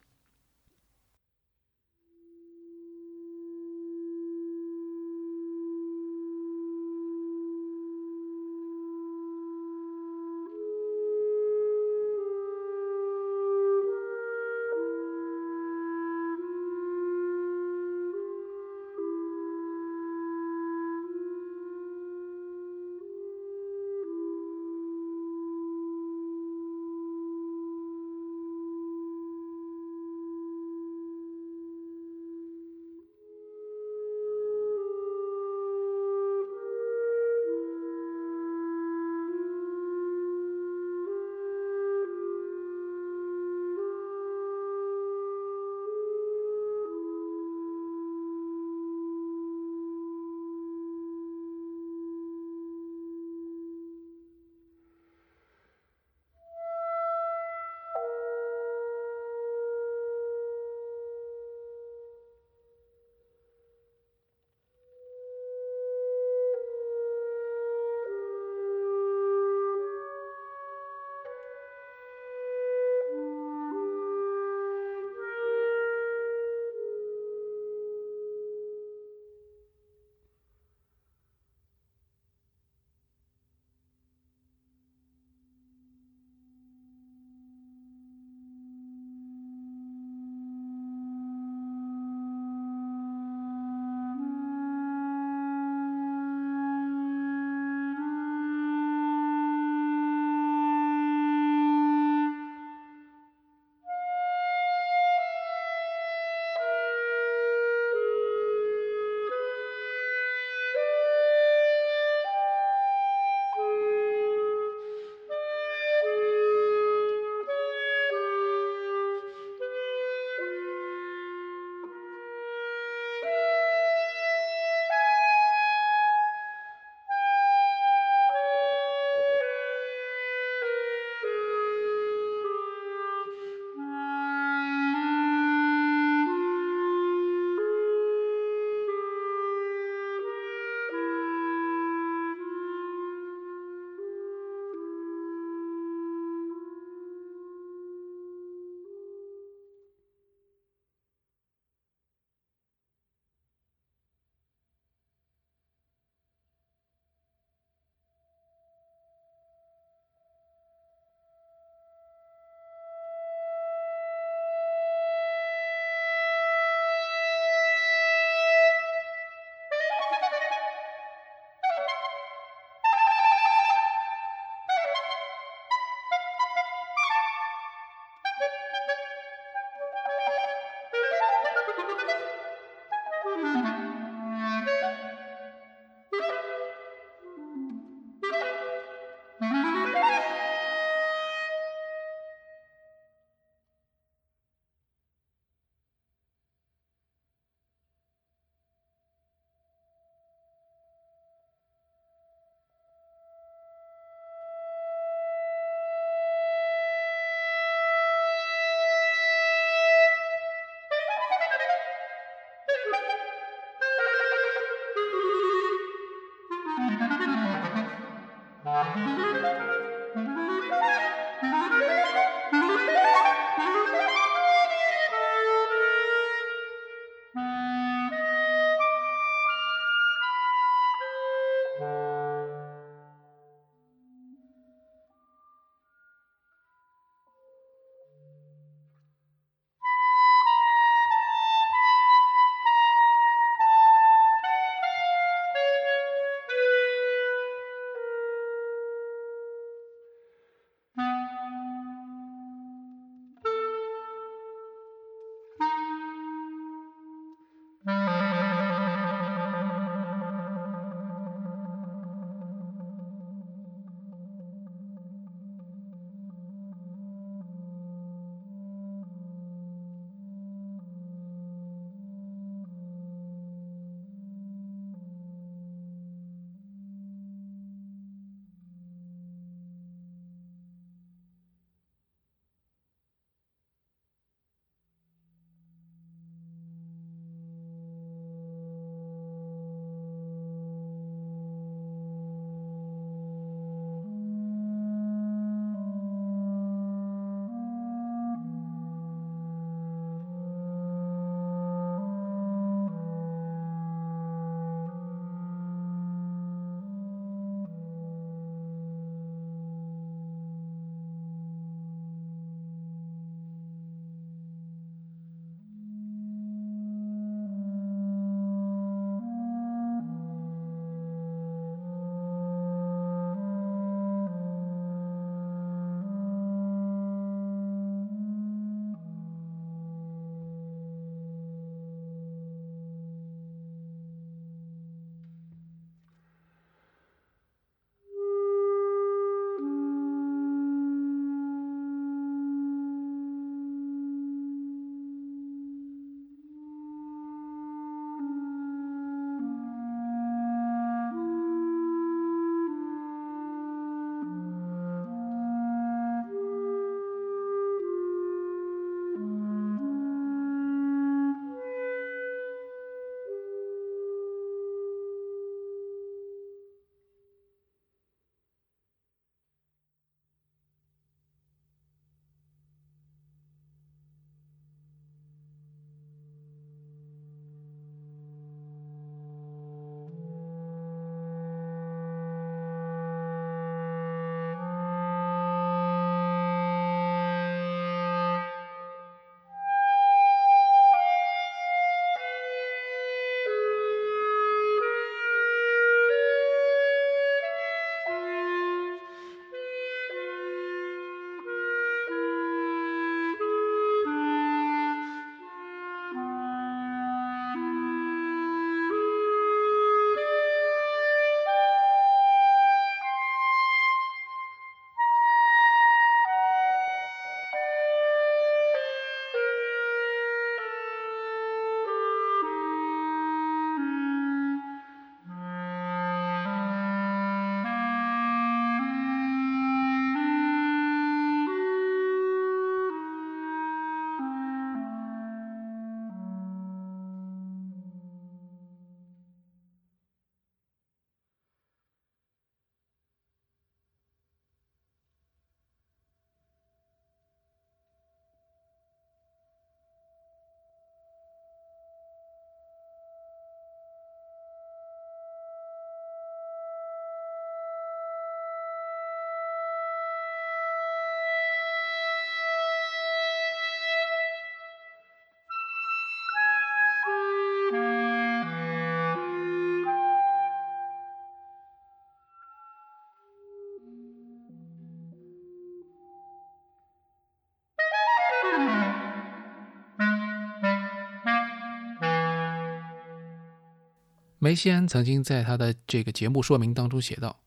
梅西安曾经在他的这个节目说明当中写道：“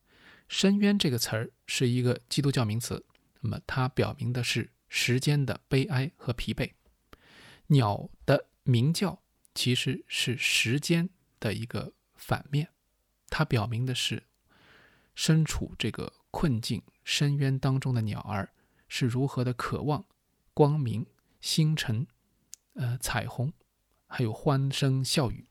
深渊这个词儿是一个基督教名词，那么它表明的是时间的悲哀和疲惫。鸟的鸣叫其实是时间的一个反面，它表明的是身处这个困境深渊当中的鸟儿是如何的渴望光明、星辰、呃彩虹，还有欢声笑语。”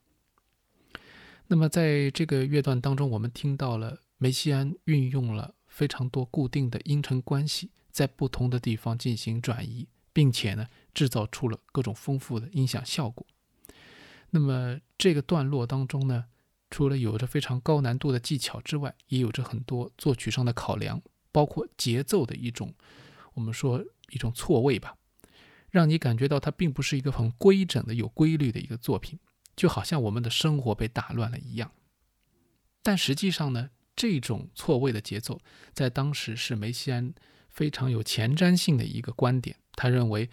那么，在这个乐段当中，我们听到了梅西安运用了非常多固定的音程关系，在不同的地方进行转移，并且呢，制造出了各种丰富的音响效果。那么，这个段落当中呢，除了有着非常高难度的技巧之外，也有着很多作曲上的考量，包括节奏的一种，我们说一种错位吧，让你感觉到它并不是一个很规整的、有规律的一个作品。就好像我们的生活被打乱了一样，但实际上呢，这种错位的节奏在当时是梅西安非常有前瞻性的一个观点。他认为，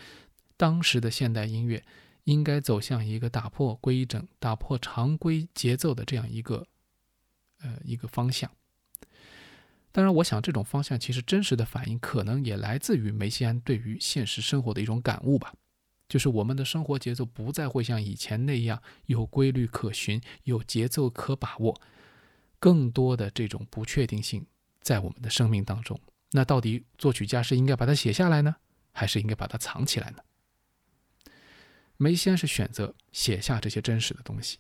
当时的现代音乐应该走向一个打破规整、打破常规节奏的这样一个呃一个方向。当然，我想这种方向其实真实的反应可能也来自于梅西安对于现实生活的一种感悟吧。就是我们的生活节奏不再会像以前那样有规律可循、有节奏可把握，更多的这种不确定性在我们的生命当中。那到底作曲家是应该把它写下来呢，还是应该把它藏起来呢？梅西安是选择写下这些真实的东西。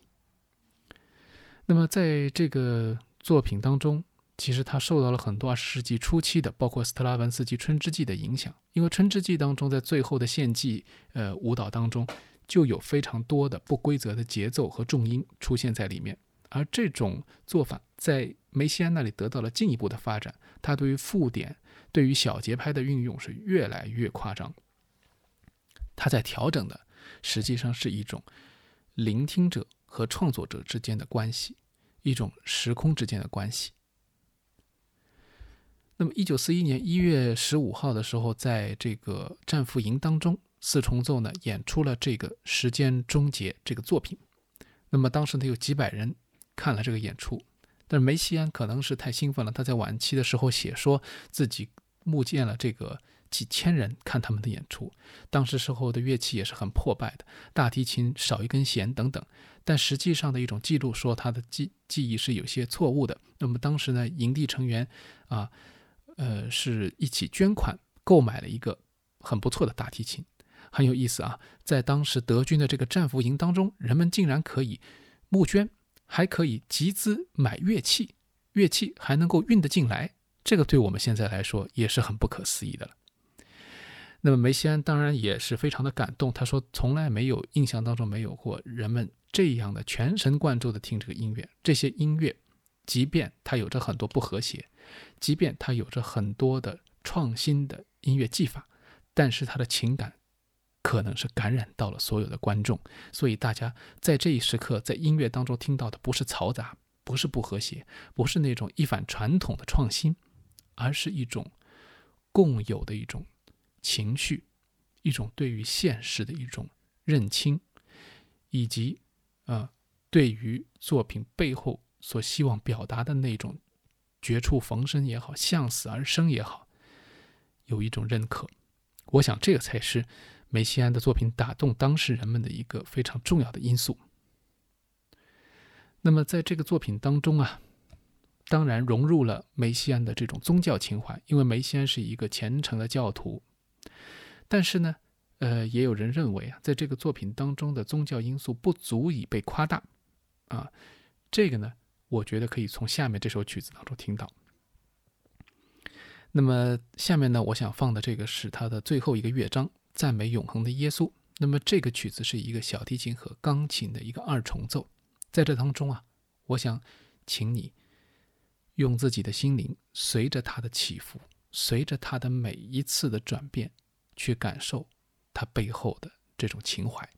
那么在这个作品当中。其实他受到了很多二十世纪初期的，包括斯特拉文斯基《春之祭》的影响，因为《春之祭》当中，在最后的献祭，呃，舞蹈当中就有非常多的不规则的节奏和重音出现在里面，而这种做法在梅西安那里得到了进一步的发展，他对于附点、对于小节拍的运用是越来越夸张。他在调整的实际上是一种聆听者和创作者之间的关系，一种时空之间的关系。那么，一九四一年一月十五号的时候，在这个战俘营当中，四重奏呢演出了这个《时间终结》这个作品。那么当时呢有几百人看了这个演出，但是梅西安可能是太兴奋了，他在晚期的时候写说自己目见了这个几千人看他们的演出。当时时候的乐器也是很破败的，大提琴少一根弦等等。但实际上的一种记录说他的记记忆是有些错误的。那么当时呢，营地成员啊。呃是一起捐款购买了一个很不错的大提琴，很有意思啊。在当时德军的这个战俘营当中，人们竟然可以募捐，还可以集资买乐器，乐器还能够运得进来，这个对我们现在来说也是很不可思议的了。那么梅西安当然也是非常的感动，他说从来没有印象当中没有过人们这样的全神贯注的听这个音乐，这些音乐，即便它有着很多不和谐。即便他有着很多的创新的音乐技法，但是他的情感可能是感染到了所有的观众，所以大家在这一时刻在音乐当中听到的不是嘈杂，不是不和谐，不是那种一反传统的创新，而是一种共有的一种情绪，一种对于现实的一种认清，以及啊对于作品背后所希望表达的那种。绝处逢生也好，向死而生也好，有一种认可。我想，这个才是梅西安的作品打动当时人们的一个非常重要的因素。那么，在这个作品当中啊，当然融入了梅西安的这种宗教情怀，因为梅西安是一个虔诚的教徒。但是呢，呃，也有人认为啊，在这个作品当中的宗教因素不足以被夸大啊，这个呢。我觉得可以从下面这首曲子当中听到。那么下面呢，我想放的这个是它的最后一个乐章——赞美永恒的耶稣。那么这个曲子是一个小提琴和钢琴的一个二重奏，在这当中啊，我想请你用自己的心灵，随着它的起伏，随着它的每一次的转变，去感受它背后的这种情怀。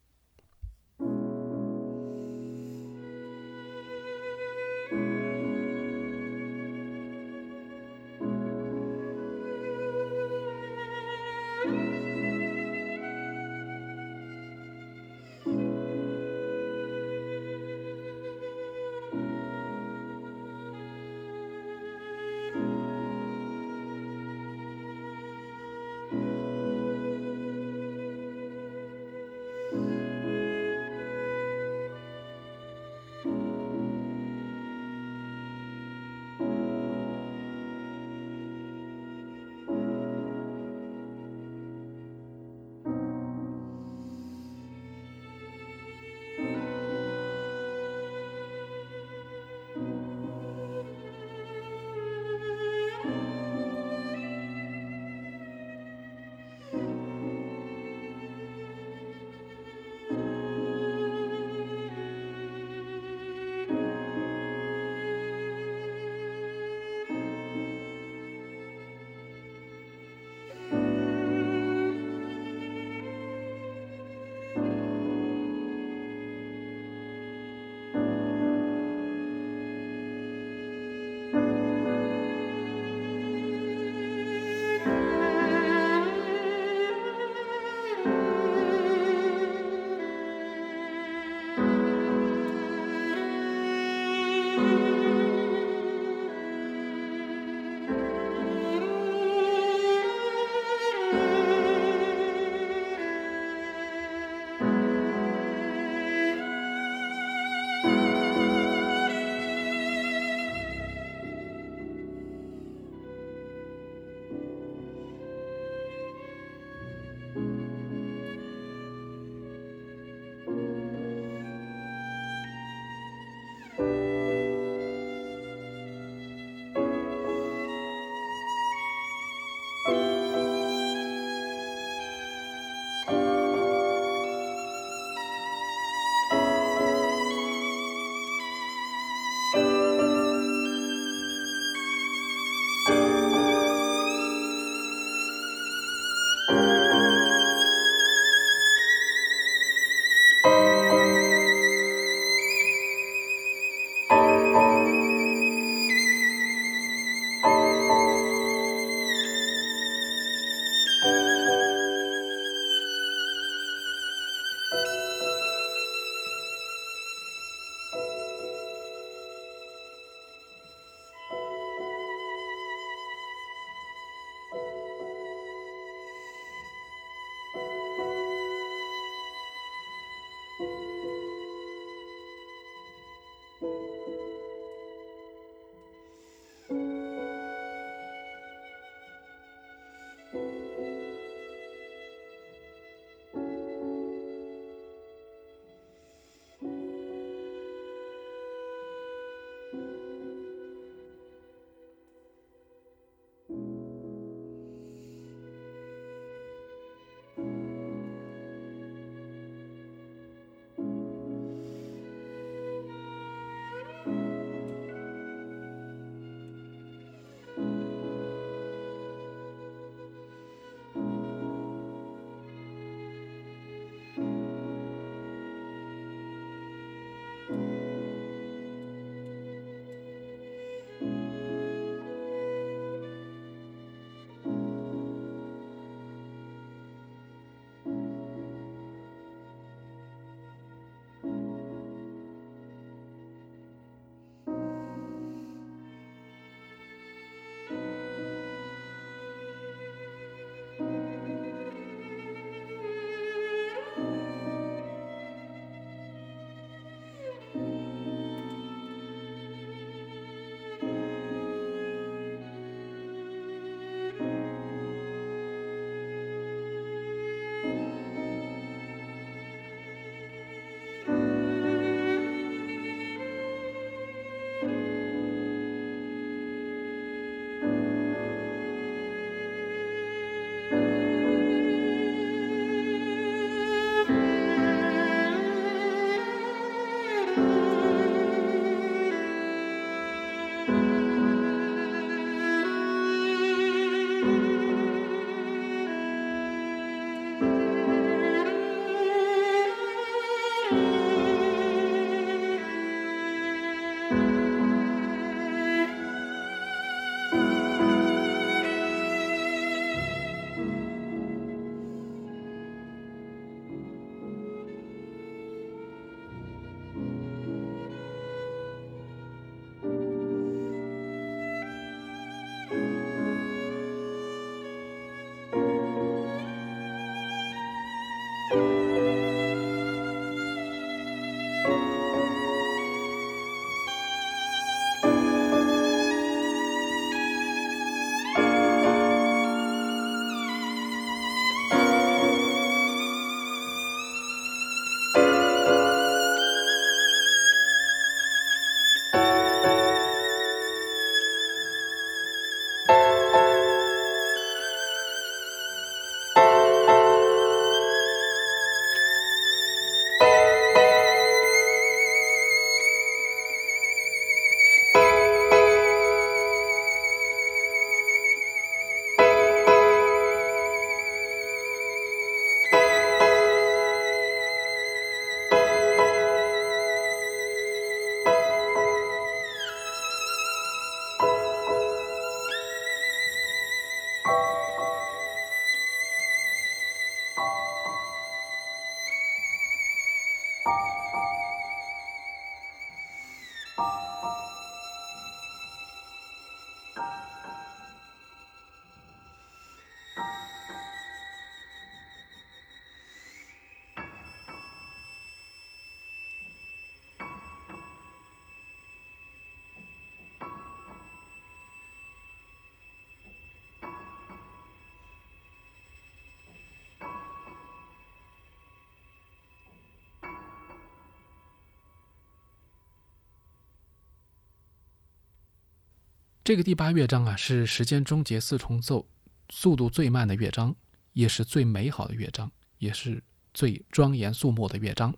这个第八乐章啊，是时间终结四重奏速度最慢的乐章，也是最美好的乐章，也是最庄严肃穆的乐章。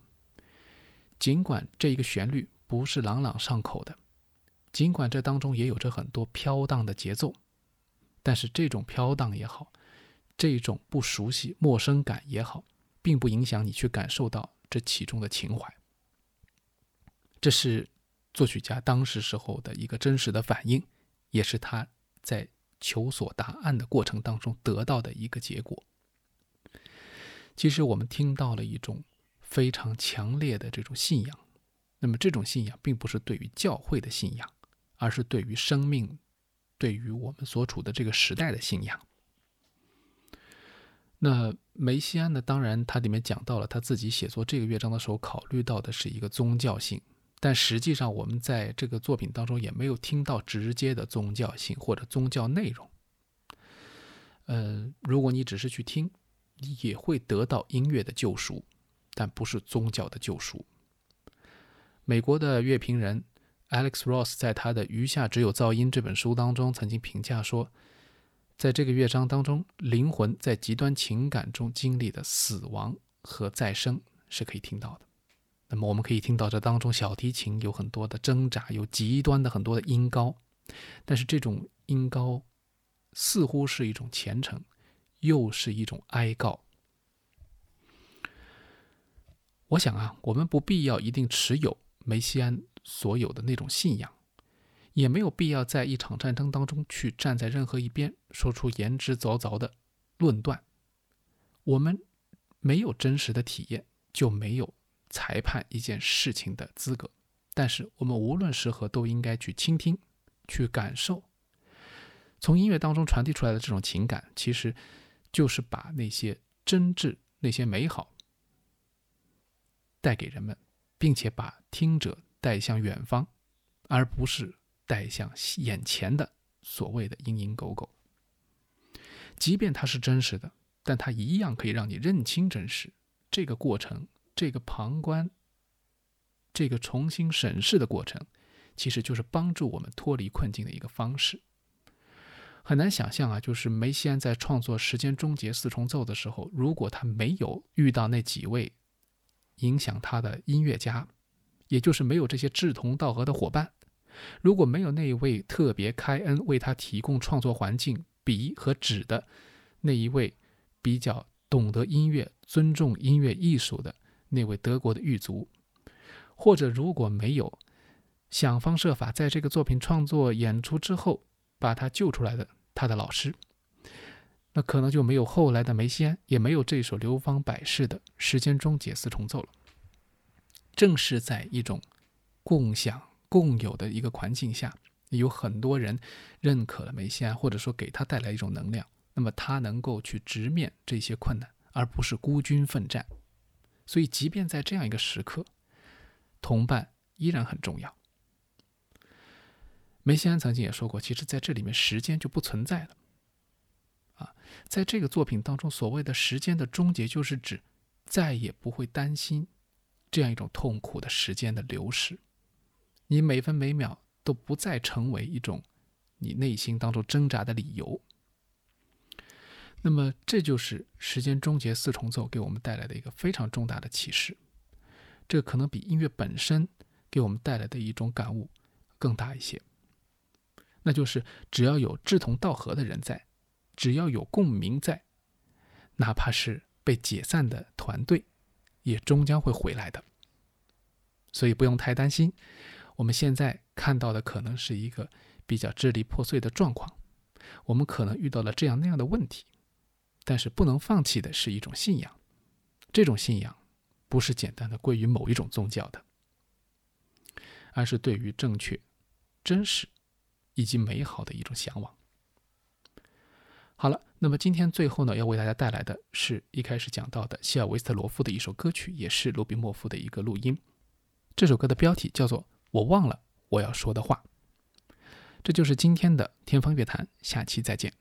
尽管这一个旋律不是朗朗上口的，尽管这当中也有着很多飘荡的节奏，但是这种飘荡也好，这种不熟悉、陌生感也好，并不影响你去感受到这其中的情怀。这是作曲家当时时候的一个真实的反应。也是他在求索答案的过程当中得到的一个结果。其实我们听到了一种非常强烈的这种信仰，那么这种信仰并不是对于教会的信仰，而是对于生命、对于我们所处的这个时代的信仰。那梅西安呢？当然，他里面讲到了他自己写作这个乐章的时候考虑到的是一个宗教性。但实际上，我们在这个作品当中也没有听到直接的宗教性或者宗教内容。呃，如果你只是去听，你也会得到音乐的救赎，但不是宗教的救赎。美国的乐评人 Alex Ross 在他的《余下只有噪音》这本书当中曾经评价说，在这个乐章当中，灵魂在极端情感中经历的死亡和再生是可以听到的。那么我们可以听到这当中小提琴有很多的挣扎，有极端的很多的音高，但是这种音高似乎是一种虔诚，又是一种哀告。我想啊，我们不必要一定持有梅西安所有的那种信仰，也没有必要在一场战争当中去站在任何一边说出言之凿凿的论断。我们没有真实的体验，就没有。裁判一件事情的资格，但是我们无论时何都应该去倾听、去感受。从音乐当中传递出来的这种情感，其实就是把那些真挚、那些美好带给人们，并且把听者带向远方，而不是带向眼前的所谓的蝇营狗苟。即便它是真实的，但它一样可以让你认清真实。这个过程。这个旁观，这个重新审视的过程，其实就是帮助我们脱离困境的一个方式。很难想象啊，就是梅西安在创作《时间终结四重奏》的时候，如果他没有遇到那几位影响他的音乐家，也就是没有这些志同道合的伙伴，如果没有那一位特别开恩为他提供创作环境、笔和纸的那一位比较懂得音乐、尊重音乐艺术的。那位德国的狱卒，或者如果没有想方设法在这个作品创作演出之后把他救出来的他的老师，那可能就没有后来的梅西安，也没有这首流芳百世的《时间终结四重奏》了。正是在一种共享共有的一个环境下，有很多人认可了梅西安，或者说给他带来一种能量，那么他能够去直面这些困难，而不是孤军奋战。所以，即便在这样一个时刻，同伴依然很重要。梅西安曾经也说过，其实在这里面时间就不存在了。啊，在这个作品当中，所谓的时间的终结，就是指再也不会担心这样一种痛苦的时间的流逝，你每分每秒都不再成为一种你内心当中挣扎的理由。那么，这就是《时间终结四重奏》给我们带来的一个非常重大的启示。这可能比音乐本身给我们带来的一种感悟更大一些。那就是，只要有志同道合的人在，只要有共鸣在，哪怕是被解散的团队，也终将会回来的。所以不用太担心，我们现在看到的可能是一个比较支离破碎的状况，我们可能遇到了这样那样的问题。但是不能放弃的是一种信仰，这种信仰不是简单的归于某一种宗教的，而是对于正确、真实以及美好的一种向往。好了，那么今天最后呢，要为大家带来的是一开始讲到的希尔维斯特罗夫的一首歌曲，也是罗比莫夫的一个录音。这首歌的标题叫做《我忘了我要说的话》。这就是今天的天方乐坛，下期再见。